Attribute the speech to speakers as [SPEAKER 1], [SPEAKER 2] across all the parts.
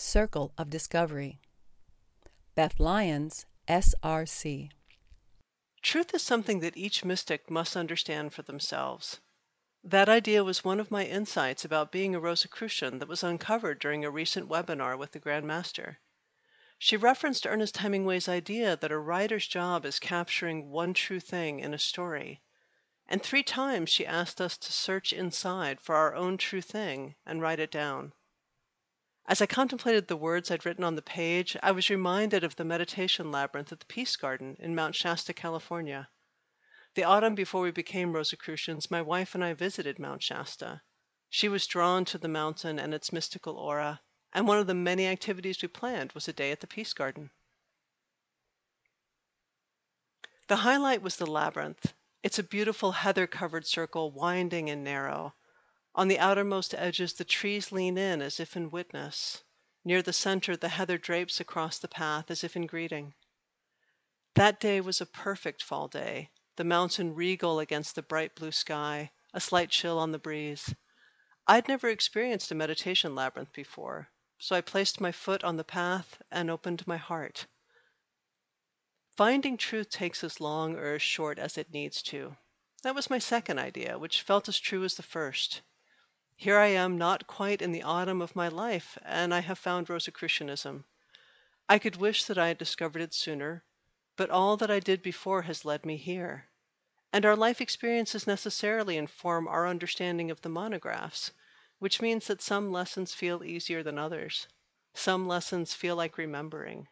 [SPEAKER 1] Circle of Discovery. Beth Lyons, SRC.
[SPEAKER 2] Truth is something that each mystic must understand for themselves. That idea was one of my insights about being a Rosicrucian that was uncovered during a recent webinar with the Grand Master. She referenced Ernest Hemingway's idea that a writer's job is capturing one true thing in a story. And three times she asked us to search inside for our own true thing and write it down. As I contemplated the words I'd written on the page, I was reminded of the meditation labyrinth at the Peace Garden in Mount Shasta, California. The autumn before we became Rosicrucians, my wife and I visited Mount Shasta. She was drawn to the mountain and its mystical aura, and one of the many activities we planned was a day at the Peace Garden. The highlight was the labyrinth. It's a beautiful heather covered circle, winding and narrow. On the outermost edges, the trees lean in as if in witness. Near the center, the heather drapes across the path as if in greeting. That day was a perfect fall day, the mountain regal against the bright blue sky, a slight chill on the breeze. I'd never experienced a meditation labyrinth before, so I placed my foot on the path and opened my heart. Finding truth takes as long or as short as it needs to. That was my second idea, which felt as true as the first. Here I am, not quite in the autumn of my life, and I have found Rosicrucianism. I could wish that I had discovered it sooner, but all that I did before has led me here. And our life experiences necessarily inform our understanding of the monographs, which means that some lessons feel easier than others. Some lessons feel like remembering.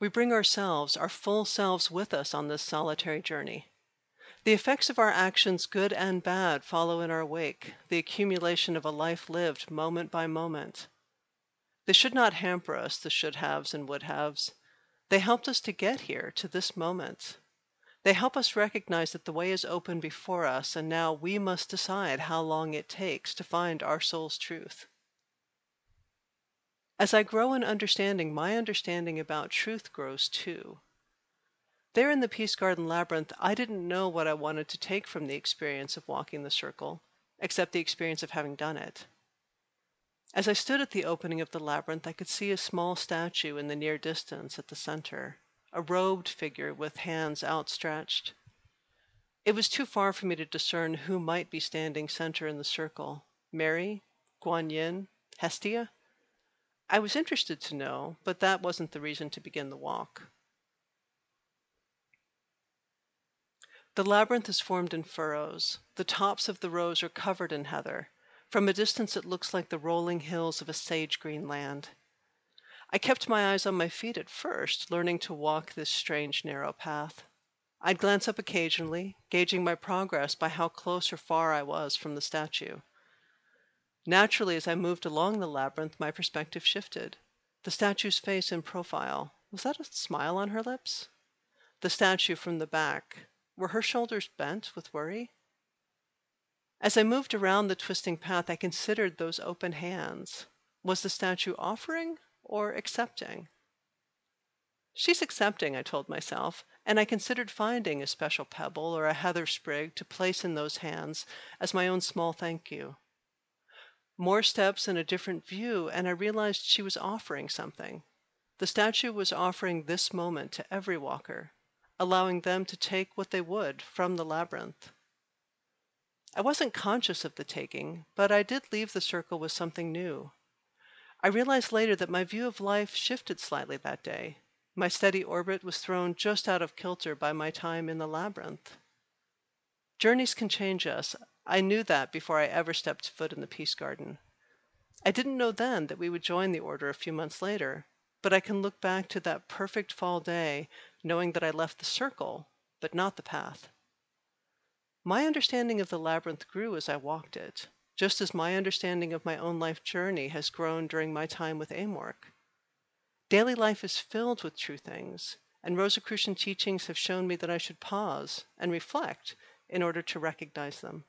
[SPEAKER 2] We bring ourselves, our full selves, with us on this solitary journey. The effects of our actions, good and bad, follow in our wake, the accumulation of a life lived moment by moment. They should not hamper us, the should haves and would haves. They helped us to get here, to this moment. They help us recognize that the way is open before us, and now we must decide how long it takes to find our soul's truth. As I grow in understanding, my understanding about truth grows too. There in the Peace Garden Labyrinth, I didn't know what I wanted to take from the experience of walking the circle, except the experience of having done it. As I stood at the opening of the labyrinth, I could see a small statue in the near distance at the center, a robed figure with hands outstretched. It was too far for me to discern who might be standing center in the circle Mary, Guan Yin, Hestia? I was interested to know, but that wasn't the reason to begin the walk. The labyrinth is formed in furrows. The tops of the rows are covered in heather. From a distance, it looks like the rolling hills of a sage green land. I kept my eyes on my feet at first, learning to walk this strange narrow path. I'd glance up occasionally, gauging my progress by how close or far I was from the statue. Naturally, as I moved along the labyrinth, my perspective shifted. The statue's face in profile was that a smile on her lips? The statue from the back were her shoulders bent with worry? As I moved around the twisting path, I considered those open hands. Was the statue offering or accepting? She's accepting, I told myself, and I considered finding a special pebble or a heather sprig to place in those hands as my own small thank you. More steps and a different view, and I realized she was offering something. The statue was offering this moment to every walker allowing them to take what they would from the labyrinth. I wasn't conscious of the taking, but I did leave the circle with something new. I realized later that my view of life shifted slightly that day. My steady orbit was thrown just out of kilter by my time in the labyrinth. Journeys can change us. I knew that before I ever stepped foot in the Peace Garden. I didn't know then that we would join the order a few months later, but I can look back to that perfect fall day knowing that I left the circle, but not the path. My understanding of the labyrinth grew as I walked it, just as my understanding of my own life journey has grown during my time with Amorc. Daily life is filled with true things, and Rosicrucian teachings have shown me that I should pause and reflect in order to recognize them.